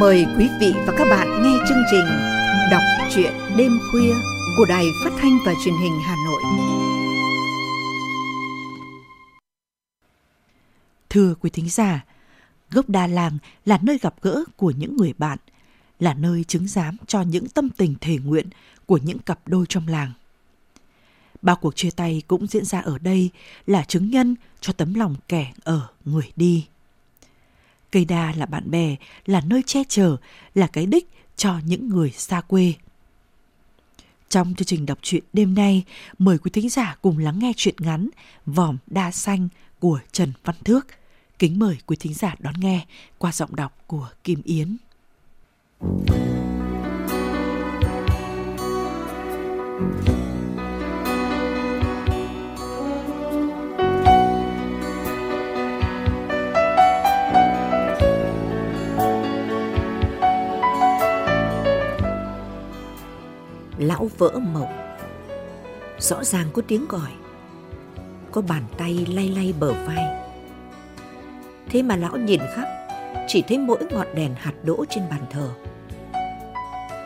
Mời quý vị và các bạn nghe chương trình Đọc truyện đêm khuya của Đài Phát thanh và Truyền hình Hà Nội. Thưa quý thính giả, gốc đa làng là nơi gặp gỡ của những người bạn, là nơi chứng giám cho những tâm tình thể nguyện của những cặp đôi trong làng. Bao cuộc chia tay cũng diễn ra ở đây là chứng nhân cho tấm lòng kẻ ở người đi. Cây đa là bạn bè, là nơi che chở, là cái đích cho những người xa quê. Trong chương trình đọc truyện đêm nay, mời quý thính giả cùng lắng nghe truyện ngắn Vòm đa xanh của Trần Văn Thước. Kính mời quý thính giả đón nghe qua giọng đọc của Kim Yến. Thank you. Vỡ mộng. Rõ ràng có tiếng gọi, có bàn tay lay lay bờ vai. Thế mà lão nhìn khắp, chỉ thấy mỗi ngọn đèn hạt đỗ trên bàn thờ.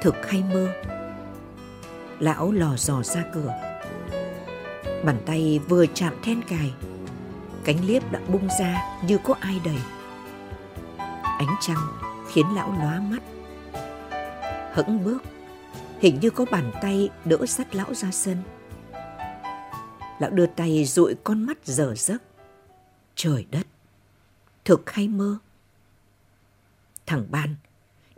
Thực hay mơ, lão lò dò ra cửa. Bàn tay vừa chạm then cài, cánh liếp đã bung ra như có ai đầy ánh trăng khiến lão lóa mắt, hững bước hình như có bàn tay đỡ sắt lão ra sân. Lão đưa tay dụi con mắt dở giấc. Trời đất, thực hay mơ? Thằng Ban,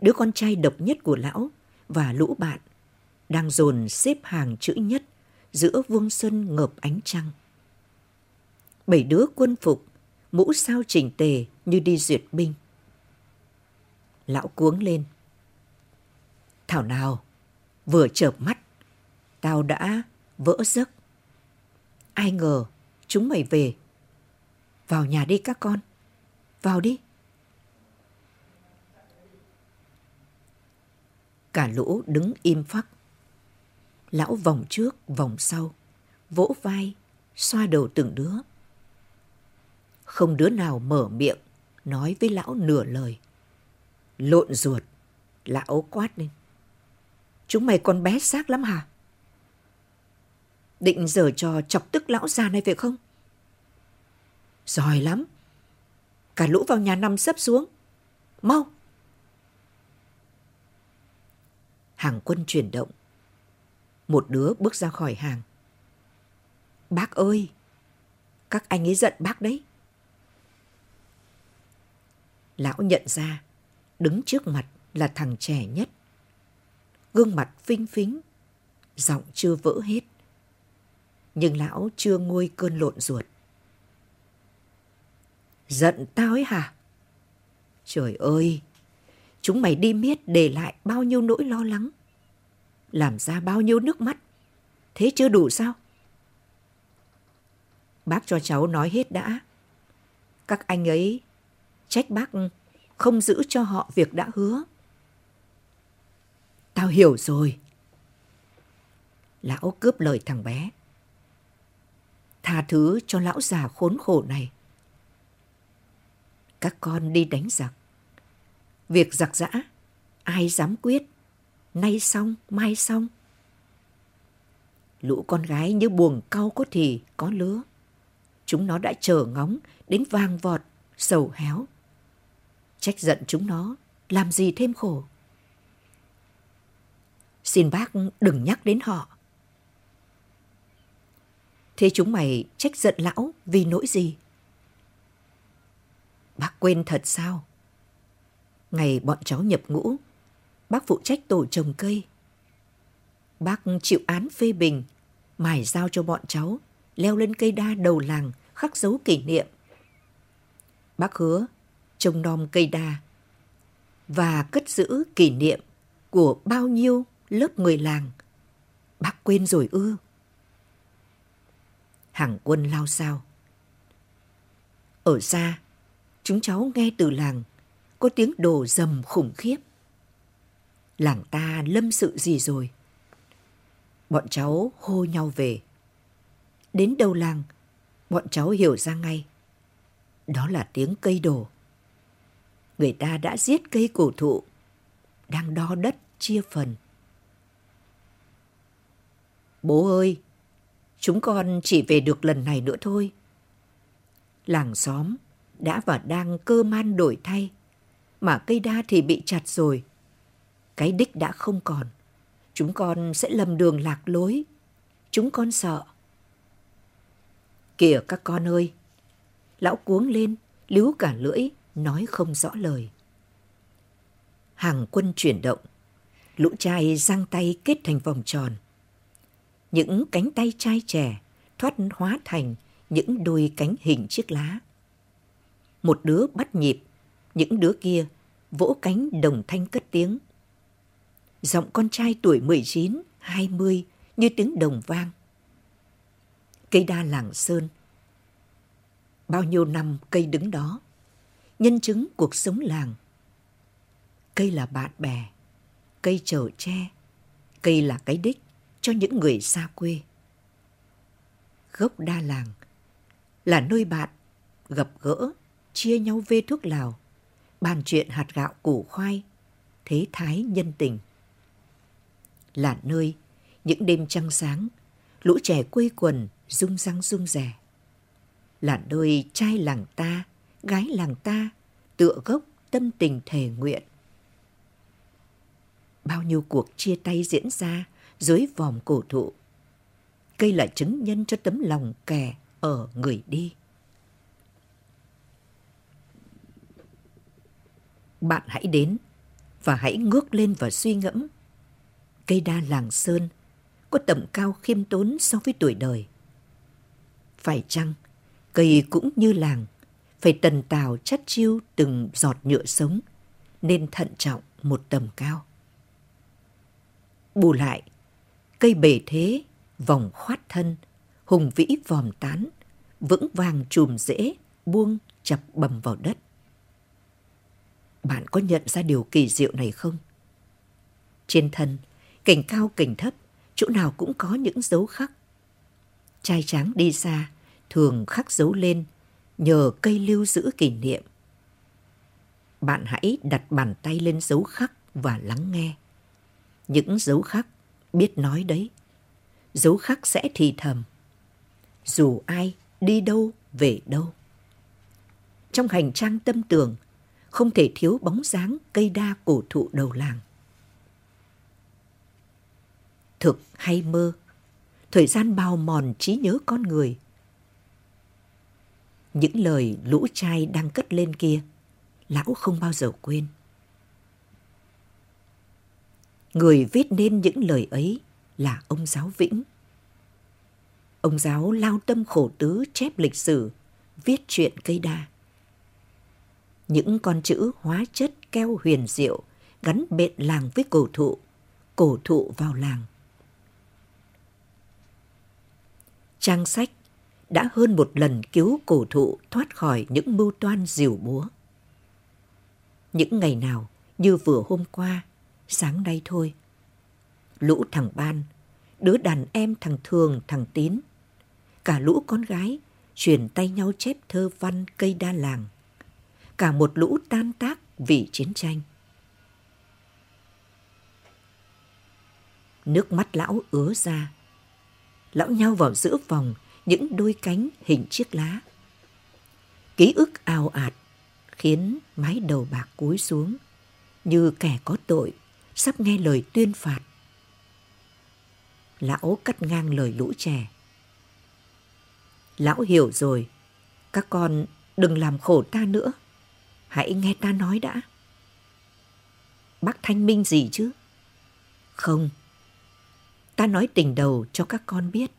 đứa con trai độc nhất của lão và lũ bạn, đang dồn xếp hàng chữ nhất giữa vuông sân ngợp ánh trăng. Bảy đứa quân phục, mũ sao chỉnh tề như đi duyệt binh. Lão cuống lên. Thảo nào, vừa chợp mắt, tao đã vỡ giấc. Ai ngờ chúng mày về. Vào nhà đi các con. Vào đi. Cả lũ đứng im phắc. Lão vòng trước, vòng sau, vỗ vai, xoa đầu từng đứa. Không đứa nào mở miệng, nói với lão nửa lời. Lộn ruột, lão quát lên. Chúng mày còn bé xác lắm hả? Định dở trò chọc tức lão già này phải không? Giỏi lắm. Cả lũ vào nhà nằm sấp xuống. Mau! Hàng quân chuyển động. Một đứa bước ra khỏi hàng. Bác ơi! Các anh ấy giận bác đấy. Lão nhận ra, đứng trước mặt là thằng trẻ nhất gương mặt phinh phính, giọng chưa vỡ hết. Nhưng lão chưa nguôi cơn lộn ruột. Giận tao ấy hả? Trời ơi, chúng mày đi miết để lại bao nhiêu nỗi lo lắng. Làm ra bao nhiêu nước mắt. Thế chưa đủ sao? Bác cho cháu nói hết đã. Các anh ấy trách bác không giữ cho họ việc đã hứa. Tao hiểu rồi. Lão cướp lời thằng bé. Tha thứ cho lão già khốn khổ này. Các con đi đánh giặc. Việc giặc giã, ai dám quyết. Nay xong, mai xong. Lũ con gái như buồng cau có thì có lứa. Chúng nó đã chờ ngóng đến vang vọt, sầu héo. Trách giận chúng nó, làm gì thêm khổ. Xin bác đừng nhắc đến họ. Thế chúng mày trách giận lão vì nỗi gì? Bác quên thật sao? Ngày bọn cháu nhập ngũ, bác phụ trách tổ trồng cây. Bác chịu án phê bình, mài giao cho bọn cháu leo lên cây đa đầu làng khắc dấu kỷ niệm. Bác hứa trông nom cây đa và cất giữ kỷ niệm của bao nhiêu lớp người làng. Bác quên rồi ư? Hàng quân lao sao. Ở xa, chúng cháu nghe từ làng có tiếng đồ rầm khủng khiếp. Làng ta lâm sự gì rồi? Bọn cháu hô nhau về. Đến đầu làng, bọn cháu hiểu ra ngay. Đó là tiếng cây đổ. Người ta đã giết cây cổ thụ đang đo đất chia phần. Bố ơi, chúng con chỉ về được lần này nữa thôi. Làng xóm đã và đang cơ man đổi thay, mà cây đa thì bị chặt rồi. Cái đích đã không còn, chúng con sẽ lầm đường lạc lối. Chúng con sợ. Kìa các con ơi! Lão cuống lên, líu cả lưỡi, nói không rõ lời. Hàng quân chuyển động, lũ trai giang tay kết thành vòng tròn. Những cánh tay trai trẻ thoát hóa thành những đôi cánh hình chiếc lá. Một đứa bắt nhịp, những đứa kia vỗ cánh đồng thanh cất tiếng. Giọng con trai tuổi 19, 20 như tiếng đồng vang. Cây đa làng Sơn Bao nhiêu năm cây đứng đó, nhân chứng cuộc sống làng. Cây là bạn bè, cây chở tre, cây là cái đích cho những người xa quê. Gốc đa làng là nơi bạn gặp gỡ, chia nhau vê thuốc lào, bàn chuyện hạt gạo củ khoai, thế thái nhân tình. Là nơi những đêm trăng sáng, lũ trẻ quê quần rung răng rung rẻ là nơi trai làng ta, gái làng ta tựa gốc tâm tình thề nguyện. Bao nhiêu cuộc chia tay diễn ra dưới vòm cổ thụ. Cây là chứng nhân cho tấm lòng kẻ ở người đi. Bạn hãy đến và hãy ngước lên và suy ngẫm. Cây đa làng Sơn có tầm cao khiêm tốn so với tuổi đời. Phải chăng Cây cũng như làng, phải tần tào chắt chiêu từng giọt nhựa sống, nên thận trọng một tầm cao. Bù lại, cây bể thế, vòng khoát thân, hùng vĩ vòm tán, vững vàng chùm rễ, buông chập bầm vào đất. Bạn có nhận ra điều kỳ diệu này không? Trên thân, cành cao cành thấp, chỗ nào cũng có những dấu khắc. Trai tráng đi xa, thường khắc dấu lên nhờ cây lưu giữ kỷ niệm. Bạn hãy đặt bàn tay lên dấu khắc và lắng nghe. Những dấu khắc biết nói đấy. Dấu khắc sẽ thì thầm. Dù ai đi đâu về đâu. Trong hành trang tâm tưởng, không thể thiếu bóng dáng cây đa cổ thụ đầu làng. Thực hay mơ, thời gian bao mòn trí nhớ con người những lời lũ trai đang cất lên kia, lão không bao giờ quên. Người viết nên những lời ấy là ông giáo Vĩnh. Ông giáo lao tâm khổ tứ chép lịch sử, viết chuyện cây đa. Những con chữ hóa chất keo huyền diệu gắn bện làng với cổ thụ, cổ thụ vào làng. Trang sách đã hơn một lần cứu cổ thụ thoát khỏi những mưu toan diều búa. Những ngày nào như vừa hôm qua, sáng nay thôi. Lũ thằng Ban, đứa đàn em thằng Thường, thằng Tín, cả lũ con gái truyền tay nhau chép thơ văn cây đa làng. Cả một lũ tan tác vì chiến tranh. Nước mắt lão ứa ra. Lão nhau vào giữa vòng những đôi cánh hình chiếc lá. Ký ức ào ạt khiến mái đầu bạc cúi xuống như kẻ có tội sắp nghe lời tuyên phạt. Lão cắt ngang lời lũ trẻ. Lão hiểu rồi, các con đừng làm khổ ta nữa. Hãy nghe ta nói đã. Bác thanh minh gì chứ? Không, ta nói tình đầu cho các con biết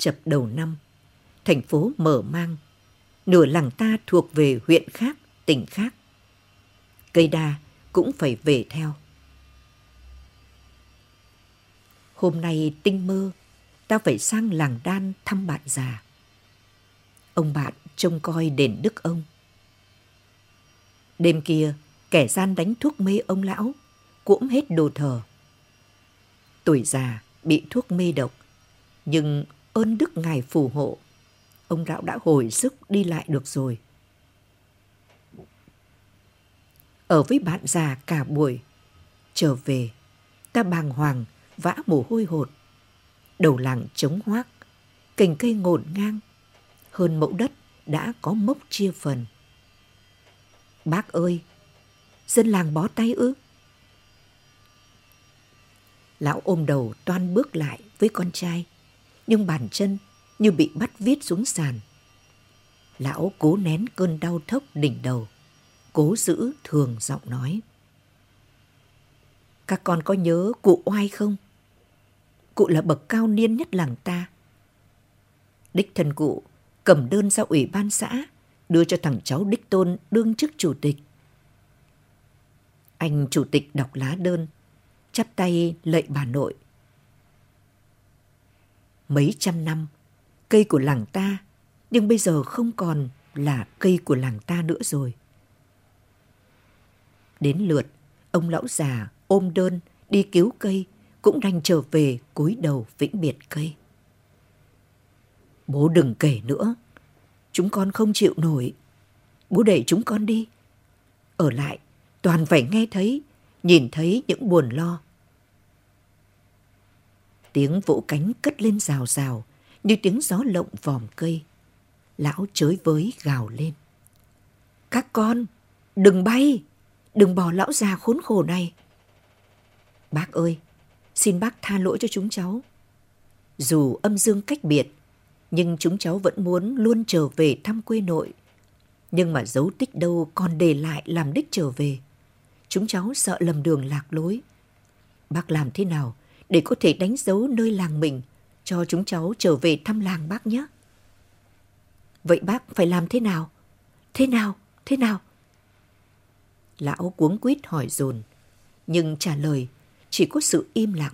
chập đầu năm, thành phố mở mang, nửa làng ta thuộc về huyện khác, tỉnh khác. Cây đa cũng phải về theo. Hôm nay tinh mơ, ta phải sang làng đan thăm bạn già. Ông bạn trông coi đền đức ông. Đêm kia, kẻ gian đánh thuốc mê ông lão, cuỗm hết đồ thờ. Tuổi già bị thuốc mê độc, nhưng ơn đức ngài phù hộ. Ông lão đã hồi sức đi lại được rồi. Ở với bạn già cả buổi. Trở về, ta bàng hoàng, vã mồ hôi hột. Đầu làng trống hoác, cành cây ngổn ngang. Hơn mẫu đất đã có mốc chia phần. Bác ơi, dân làng bó tay ư? Lão ôm đầu toan bước lại với con trai, nhưng bàn chân như bị bắt viết xuống sàn. Lão cố nén cơn đau thốc đỉnh đầu, cố giữ thường giọng nói. Các con có nhớ cụ oai không? Cụ là bậc cao niên nhất làng ta. Đích thân cụ cầm đơn ra ủy ban xã đưa cho thằng cháu đích tôn đương chức chủ tịch. Anh chủ tịch đọc lá đơn, chắp tay lạy bà nội. Mấy trăm năm, cây của làng ta, nhưng bây giờ không còn là cây của làng ta nữa rồi. Đến lượt, ông lão già ôm đơn đi cứu cây cũng đành trở về cúi đầu vĩnh biệt cây. Bố đừng kể nữa, chúng con không chịu nổi. Bố để chúng con đi. Ở lại, toàn phải nghe thấy, nhìn thấy những buồn lo. Tiếng vỗ cánh cất lên rào rào, như tiếng gió lộng vòm cây. Lão chới với gào lên. Các con, đừng bay, đừng bỏ lão già khốn khổ này. Bác ơi, xin bác tha lỗi cho chúng cháu. Dù âm dương cách biệt, nhưng chúng cháu vẫn muốn luôn trở về thăm quê nội. Nhưng mà dấu tích đâu còn để lại làm đích trở về. Chúng cháu sợ lầm đường lạc lối. Bác làm thế nào để có thể đánh dấu nơi làng mình cho chúng cháu trở về thăm làng bác nhé. Vậy bác phải làm thế nào? Thế nào? Thế nào? Lão cuống quýt hỏi dồn, nhưng trả lời chỉ có sự im lặng.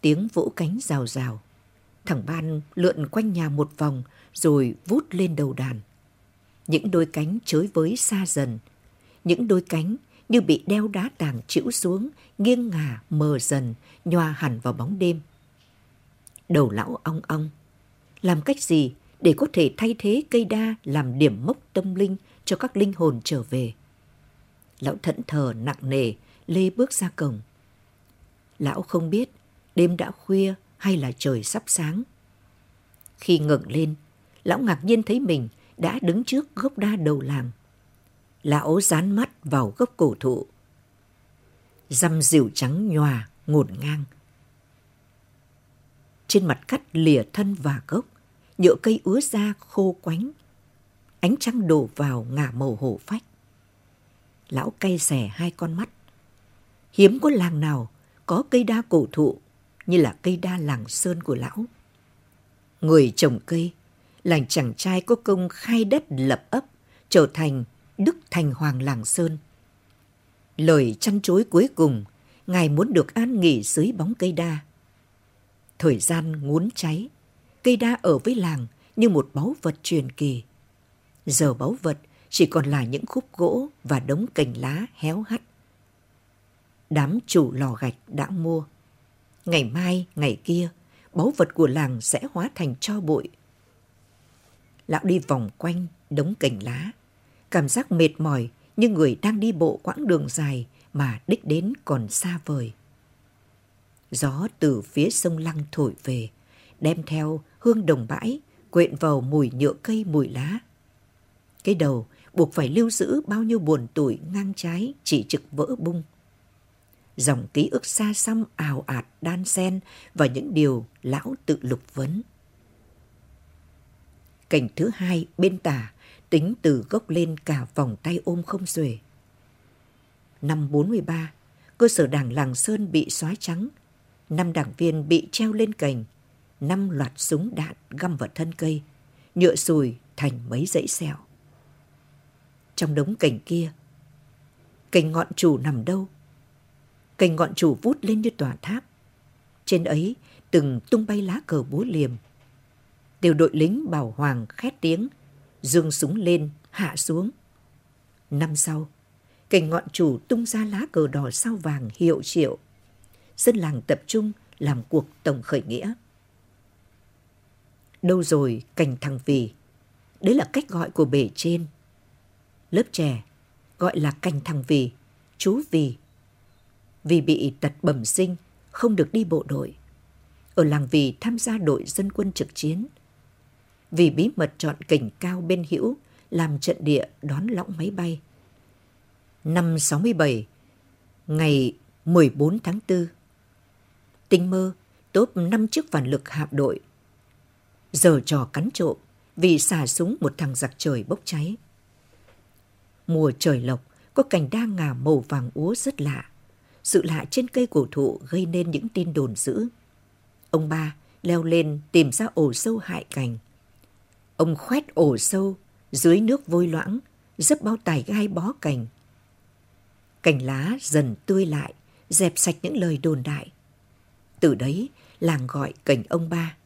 Tiếng vỗ cánh rào rào. Thằng Ban lượn quanh nhà một vòng rồi vút lên đầu đàn. Những đôi cánh chới với xa dần. Những đôi cánh như bị đeo đá tàng chịu xuống, nghiêng ngả, mờ dần, nhòa hẳn vào bóng đêm. Đầu lão ong ong. Làm cách gì để có thể thay thế cây đa làm điểm mốc tâm linh cho các linh hồn trở về? Lão thẫn thờ nặng nề, lê bước ra cổng. Lão không biết đêm đã khuya hay là trời sắp sáng. Khi ngẩng lên, lão ngạc nhiên thấy mình đã đứng trước gốc đa đầu làng. Lão dán mắt vào gốc cổ thụ. Dăm dịu trắng nhòa, ngổn ngang. Trên mặt cắt lìa thân và gốc, nhựa cây úa ra khô quánh. Ánh trăng đổ vào ngả màu hổ phách. Lão cay xẻ hai con mắt. Hiếm có làng nào có cây đa cổ thụ như là cây đa làng sơn của lão. Người trồng cây làng chàng trai có công khai đất lập ấp, trở thành Đức Thành Hoàng làng Sơn. Lời chăn chối cuối cùng, Ngài muốn được an nghỉ dưới bóng cây đa. Thời gian ngốn cháy, cây đa ở với làng như một báu vật truyền kỳ. Giờ báu vật chỉ còn là những khúc gỗ và đống cành lá héo hắt. Đám chủ lò gạch đã mua. Ngày mai, ngày kia, báu vật của làng sẽ hóa thành cho bụi. Lão đi vòng quanh đống cành lá, cảm giác mệt mỏi như người đang đi bộ quãng đường dài mà đích đến còn xa vời. Gió từ phía sông Lăng thổi về, đem theo hương đồng bãi, quyện vào mùi nhựa cây mùi lá. Cái đầu buộc phải lưu giữ bao nhiêu buồn tuổi ngang trái chỉ trực vỡ bung. Dòng ký ức xa xăm ào ạt đan xen và những điều lão tự lục vấn. Cảnh thứ hai bên tả tính từ gốc lên cả vòng tay ôm không xuể. Năm 43, cơ sở đảng Làng Sơn bị xóa trắng, năm đảng viên bị treo lên cành, năm loạt súng đạn găm vào thân cây, nhựa sùi thành mấy dãy sẹo. Trong đống cành kia, cành ngọn chủ nằm đâu? Cành ngọn chủ vút lên như tòa tháp. Trên ấy từng tung bay lá cờ búa liềm. Tiểu đội lính bảo hoàng khét tiếng dương súng lên, hạ xuống. Năm sau, cành ngọn chủ tung ra lá cờ đỏ sao vàng hiệu triệu. Dân làng tập trung làm cuộc tổng khởi nghĩa. Đâu rồi cành thằng vì? Đấy là cách gọi của bể trên. Lớp trẻ, gọi là cành thằng Vì, chú Vì. Vì bị tật bẩm sinh, không được đi bộ đội. Ở làng Vì tham gia đội dân quân trực chiến. Vì bí mật chọn cảnh cao bên hữu làm trận địa đón lõng máy bay. Năm 67, ngày 14 tháng 4, tinh mơ tốp năm chiếc phản lực hạm đội. Giờ trò cắn trộm vì xả súng một thằng giặc trời bốc cháy. Mùa trời lộc có cành đa ngà màu vàng úa rất lạ. Sự lạ trên cây cổ thụ gây nên những tin đồn dữ. Ông ba leo lên tìm ra ổ sâu hại cành. Ông khoét ổ sâu dưới nước vôi loãng, dấp bao tải gai bó cành. Cành lá dần tươi lại, dẹp sạch những lời đồn đại. Từ đấy, làng gọi cành ông ba.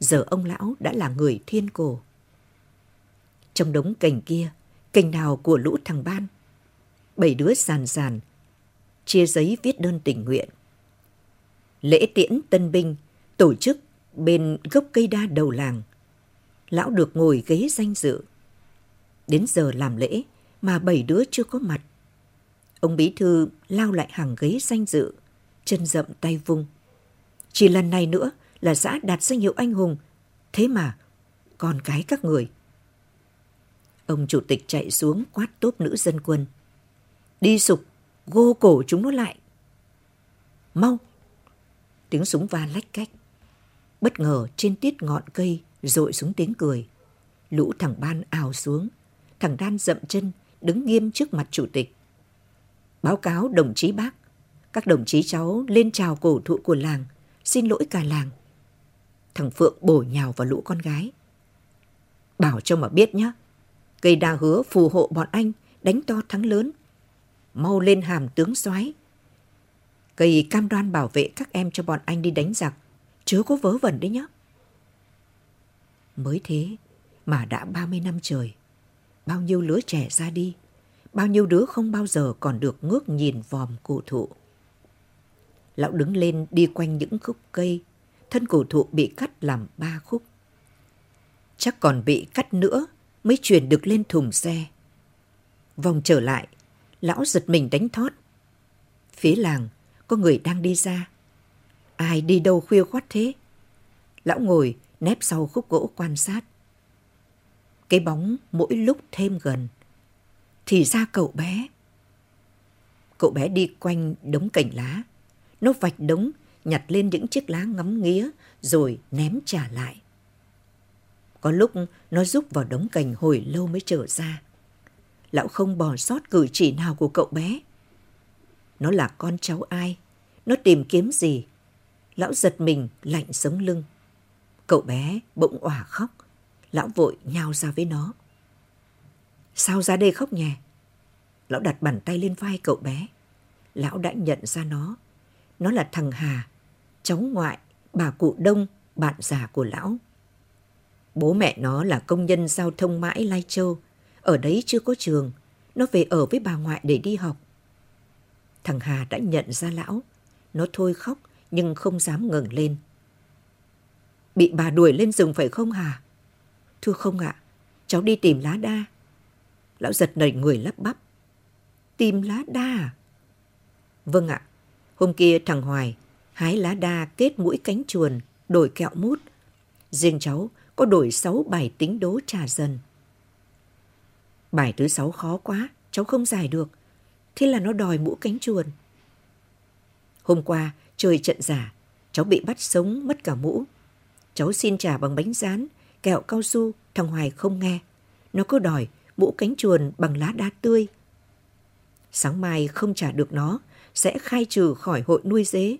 Giờ ông lão đã là người thiên cổ. Trong đống cành kia, cành nào của lũ thằng Ban? Bảy đứa sàn sàn, chia giấy viết đơn tình nguyện. Lễ tiễn tân binh tổ chức bên gốc cây đa đầu làng. Lão được ngồi ghế danh dự. Đến giờ làm lễ mà bảy đứa chưa có mặt. Ông bí thư lao lại hàng ghế danh dự, chân rậm tay vung. Chỉ lần này nữa là xã đạt danh hiệu anh hùng. Thế mà, con cái các người. Ông chủ tịch chạy xuống quát tốp nữ dân quân. Đi sục, gô cổ chúng nó lại. Mau! Tiếng súng va lách cách. Bất ngờ trên tiết ngọn cây rội xuống tiếng cười. Lũ thằng Ban ào xuống. Thằng Đan dậm chân, đứng nghiêm trước mặt chủ tịch. Báo cáo đồng chí bác. Các đồng chí cháu lên chào cổ thụ của làng. Xin lỗi cả làng. Thằng Phượng bổ nhào vào lũ con gái. Bảo cho mà biết nhé. Cây đa hứa phù hộ bọn anh, đánh to thắng lớn. Mau lên hàm tướng soái Cây cam đoan bảo vệ các em cho bọn anh đi đánh giặc. Chớ có vớ vẩn đấy nhé. Mới thế mà đã 30 năm trời. Bao nhiêu lứa trẻ ra đi. Bao nhiêu đứa không bao giờ còn được ngước nhìn vòm cổ thụ. Lão đứng lên đi quanh những khúc cây. Thân cổ thụ bị cắt làm ba khúc. Chắc còn bị cắt nữa mới chuyển được lên thùng xe. Vòng trở lại, lão giật mình đánh thót. Phía làng có người đang đi ra. Ai đi đâu khuya khoát thế? Lão ngồi nép sau khúc gỗ quan sát. Cái bóng mỗi lúc thêm gần. Thì ra cậu bé. Cậu bé đi quanh đống cành lá. Nó vạch đống, nhặt lên những chiếc lá ngắm nghía rồi ném trả lại. Có lúc nó rúc vào đống cành hồi lâu mới trở ra. Lão không bỏ sót cử chỉ nào của cậu bé. Nó là con cháu ai? Nó tìm kiếm gì? Lão giật mình lạnh sống lưng. Cậu bé bỗng òa khóc. Lão vội nhào ra với nó. Sao ra đây khóc nhè? Lão đặt bàn tay lên vai cậu bé. Lão đã nhận ra nó. Nó là thằng Hà, cháu ngoại, bà cụ Đông, bạn già của lão. Bố mẹ nó là công nhân giao thông mãi Lai Châu. Ở đấy chưa có trường. Nó về ở với bà ngoại để đi học. Thằng Hà đã nhận ra lão. Nó thôi khóc nhưng không dám ngẩng lên. Bị bà đuổi lên rừng phải không Hà? Thưa không ạ, cháu đi tìm lá đa. Lão giật nảy người lắp bắp. Tìm lá đa à? Vâng ạ, hôm kia thằng Hoài hái lá đa kết mũi cánh chuồn, đổi kẹo mút. Riêng cháu có đổi sáu bài tính đố trà dần. Bài thứ sáu khó quá, cháu không giải được. Thế là nó đòi mũ cánh chuồn. Hôm qua, chơi trận giả, cháu bị bắt sống mất cả mũ. Cháu xin trả bằng bánh rán, kẹo cao su, thằng Hoài không nghe. Nó cứ đòi mũ cánh chuồn bằng lá đá tươi. Sáng mai không trả được nó, sẽ khai trừ khỏi hội nuôi dế.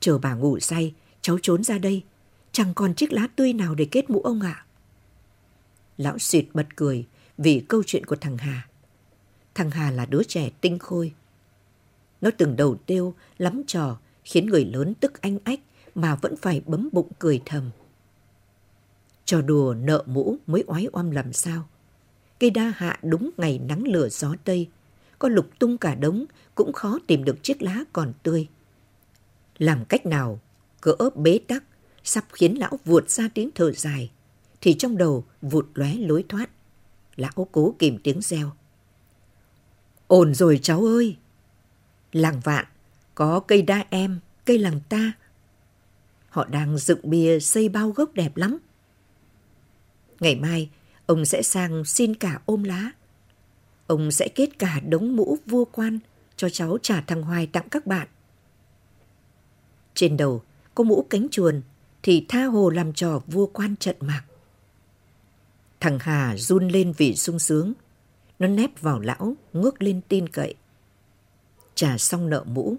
Chờ bà ngủ say, cháu trốn ra đây, chẳng còn chiếc lá tươi nào để kết mũ ông ạ. Lão suyệt bật cười vì câu chuyện của thằng Hà. Thằng Hà là đứa trẻ tinh khôi. Nó từng đầu tiêu, lắm trò, khiến người lớn tức anh ách mà vẫn phải bấm bụng cười thầm. Trò đùa nợ mũ mới oái oăm làm sao. Cây đa hạ đúng ngày nắng lửa gió tây, có lục tung cả đống cũng khó tìm được chiếc lá còn tươi. Làm cách nào cỡ bế tắc sắp khiến lão vuột ra tiếng thở dài, thì trong đầu vụt lóe lối thoát. Lão cố kìm tiếng reo. Ổn rồi cháu ơi. Làng vạn, có cây đa em, cây làng ta. Họ đang dựng bia xây bao gốc đẹp lắm. Ngày mai, ông sẽ sang xin cả ôm lá. Ông sẽ kết cả đống mũ vua quan cho cháu trả thằng Hoài tặng các bạn. Trên đầu có mũ cánh chuồn thì tha hồ làm trò vua quan trận mạc. Thằng Hà run lên vì sung sướng. Nó nép vào lão, ngước lên tin cậy. Trả xong nợ mũ,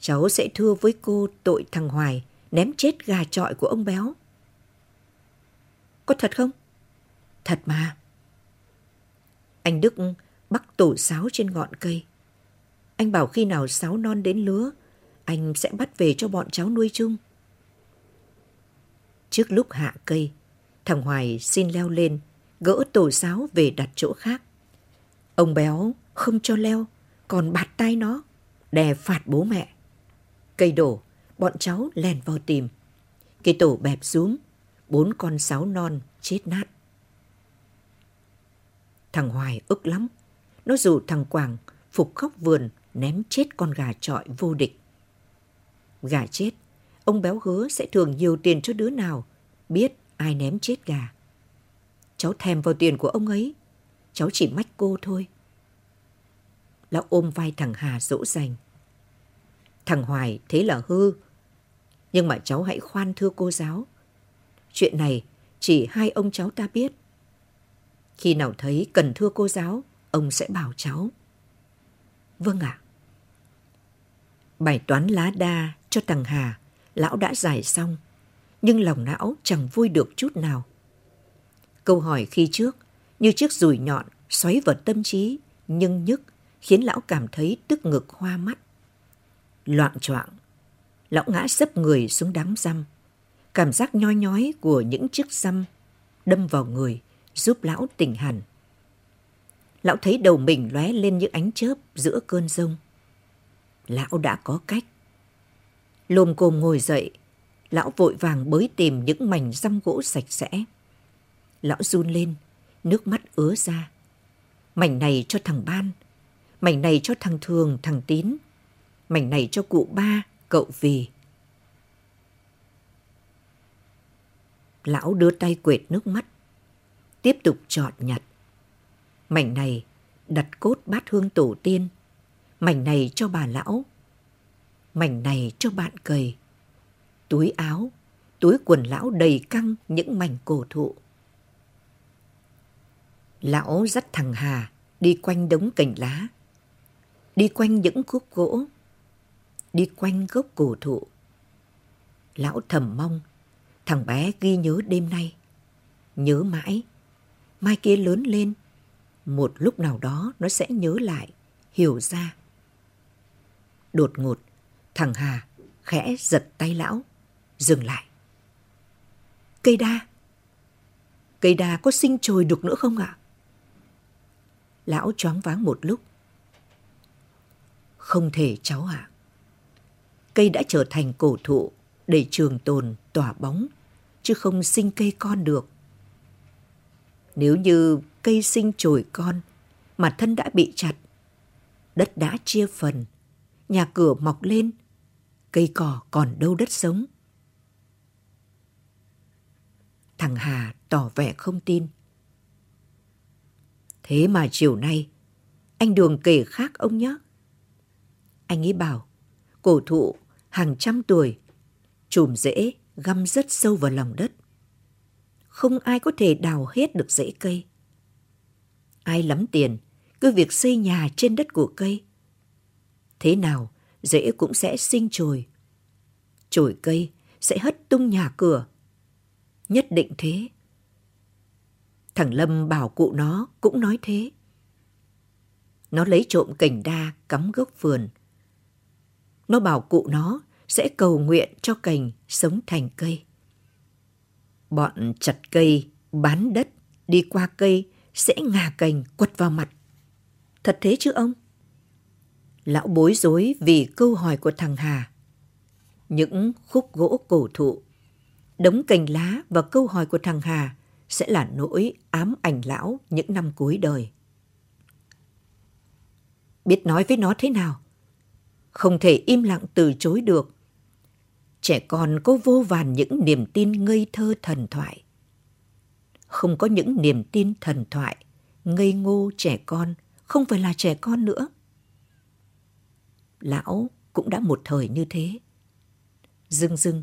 cháu sẽ thưa với cô tội thằng Hoài ném chết gà trọi của ông béo. Có thật không? Thật mà. Anh Đức bắt tổ sáo trên ngọn cây. Anh bảo khi nào sáo non đến lứa, anh sẽ bắt về cho bọn cháu nuôi chung. Trước lúc hạ cây, thằng Hoài xin leo lên, gỡ tổ sáo về đặt chỗ khác. Ông béo không cho leo, còn bạt tay nó, đè phạt bố mẹ. Cây đổ, bọn cháu lèn vào tìm. Cây tổ bẹp xuống bốn con sáo non chết nát. Thằng Hoài ức lắm. Nó rủ thằng Quảng phục khóc vườn ném chết con gà trọi vô địch. Gà chết, ông béo hứa sẽ thưởng nhiều tiền cho đứa nào biết ai ném chết gà. Cháu thèm vào tiền của ông ấy, cháu chỉ mách cô thôi. Lão ôm vai thằng Hà dỗ dành. Thằng Hoài thế là hư, nhưng mà cháu hãy khoan thưa cô giáo. Chuyện này chỉ hai ông cháu ta biết. Khi nào thấy cần thưa cô giáo, ông sẽ bảo cháu. Vâng ạ. Bài toán lá đa cho thằng Hà, lão đã giải xong, nhưng lòng não chẳng vui được chút nào. Câu hỏi khi trước, như chiếc rùi nhọn xoáy vào tâm trí, nhưng nhức, khiến lão cảm thấy tức ngực hoa mắt. Loạn choạng, lão ngã sấp người xuống đám răm. Cảm giác nhói nhói của những chiếc răm đâm vào người giúp lão tỉnh hẳn. Lão thấy đầu mình lóe lên những ánh chớp giữa cơn rông. Lão đã có cách. Lồm cồm ngồi dậy, lão vội vàng bới tìm những mảnh răm gỗ sạch sẽ. Lão run lên, nước mắt ứa ra. Mảnh này cho thằng Ban, mảnh này cho thằng Thường, thằng Tín, mảnh này cho cụ ba, cậu Vì. Lão đưa tay quệt nước mắt, tiếp tục chọn nhặt. Mảnh này đặt cốt bát hương tổ tiên, mảnh này cho bà lão, mảnh này cho bạn cầy. Túi áo, túi quần lão đầy căng những mảnh cổ thụ. Lão dắt thằng Hà đi quanh đống cành lá, đi quanh những khúc gỗ, đi quanh gốc cổ thụ. Lão thầm mong thằng bé ghi nhớ đêm nay, nhớ mãi, mai kia lớn lên, một lúc nào đó nó sẽ nhớ lại, hiểu ra. Đột ngột, thằng Hà khẽ giật tay lão, dừng lại. Cây đa. Cây đa có sinh trồi được nữa không ạ? Lão choáng váng một lúc. Không thể cháu ạ. Cây đã trở thành cổ thụ để trường tồn tỏa bóng, chứ không sinh cây con được. Nếu như cây sinh trồi con mà thân đã bị chặt, đất đã chia phần, nhà cửa mọc lên, cây cỏ còn đâu đất sống. Thằng Hà tỏ vẻ không tin. Thế mà chiều nay, anh Đường kể khác ông nhé. Anh ấy bảo, cổ thụ hàng trăm tuổi, chùm rễ găm rất sâu vào lòng đất. Không ai có thể đào hết được rễ cây. Ai lắm tiền, cứ việc xây nhà trên đất của cây. Thế nào, rễ cũng sẽ sinh trồi. Trồi cây sẽ hất tung nhà cửa. Nhất định thế. Thằng Lâm bảo cụ nó cũng nói thế. Nó lấy trộm cành đa cắm gốc vườn. Nó bảo cụ nó sẽ cầu nguyện cho cành sống thành cây. Bọn chặt cây, bán đất, đi qua cây sẽ ngà cành quật vào mặt. Thật thế chứ ông? Lão bối rối vì câu hỏi của thằng Hà. Những khúc gỗ cổ thụ, đống cành lá và câu hỏi của thằng Hà sẽ là nỗi ám ảnh lão những năm cuối đời. biết nói với nó thế nào. Không thể im lặng từ chối được. Trẻ con có vô vàn những niềm tin ngây thơ thần thoại. Không có những niềm tin thần thoại, ngây ngô trẻ con, không phải là trẻ con nữa. Lão cũng đã một thời như thế. Dưng dưng,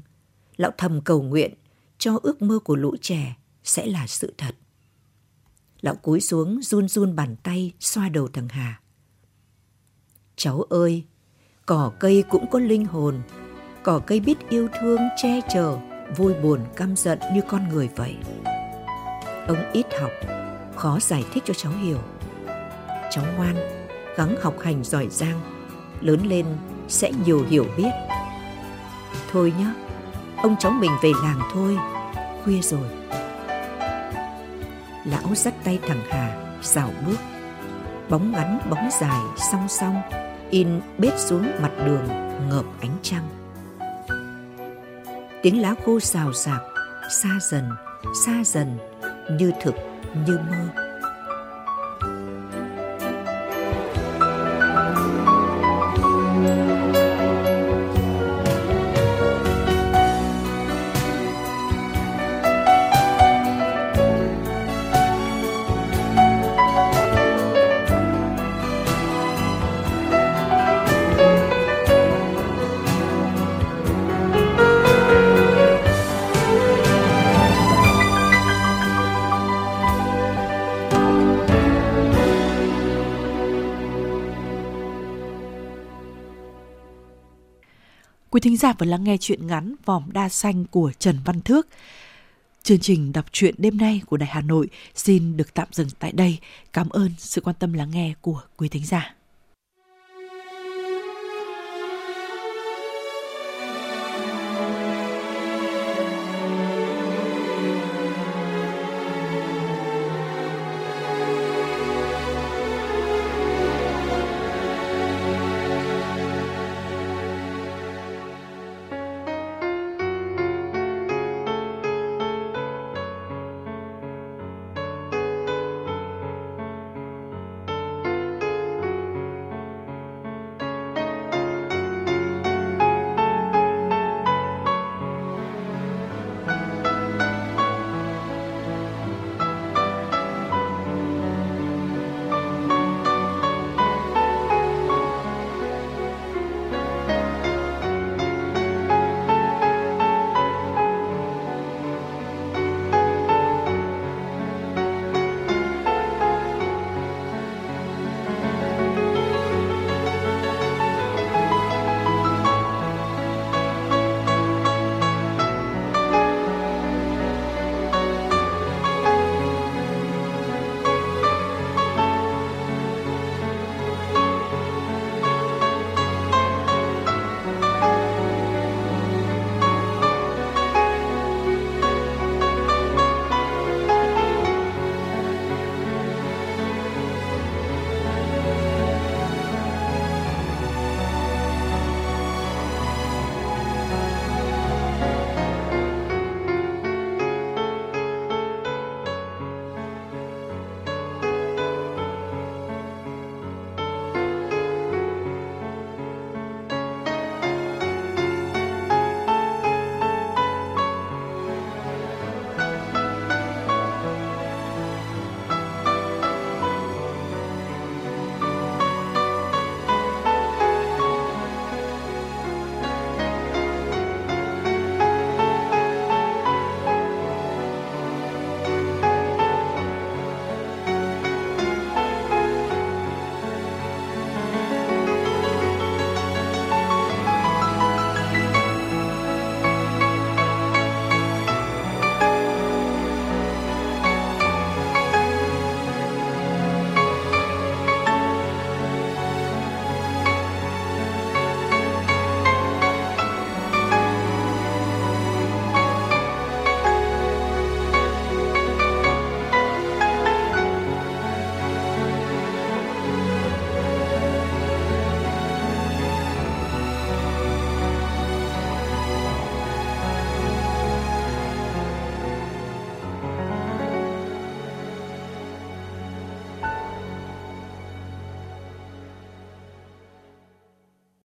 lão thầm cầu nguyện cho ước mơ của lũ trẻ sẽ là sự thật. Lão cúi xuống run run bàn tay xoa đầu thằng Hà. Cháu ơi, cỏ cây cũng có linh hồn. Cỏ cây biết yêu thương, che chở, vui buồn, căm giận như con người vậy. Ông ít học, khó giải thích cho cháu hiểu. Cháu ngoan, gắng học hành giỏi giang, lớn lên sẽ nhiều hiểu biết. Thôi nhé, ông cháu mình về làng thôi, khuya rồi. Lão dắt tay thằng Hà, rào bước. Bóng ngắn bóng dài song song, in bết xuống mặt đường ngợp ánh trăng. Tiếng lá khô xào xạc, xa dần, xa dần, như thực, như mơ. Giả vừa lắng nghe chuyện ngắn Vòng đa xanh của Trần Văn Thước. Chương trình đọc truyện đêm nay của Đài Hà Nội xin được tạm dừng tại đây. Cảm ơn sự quan tâm lắng nghe của quý thính giả.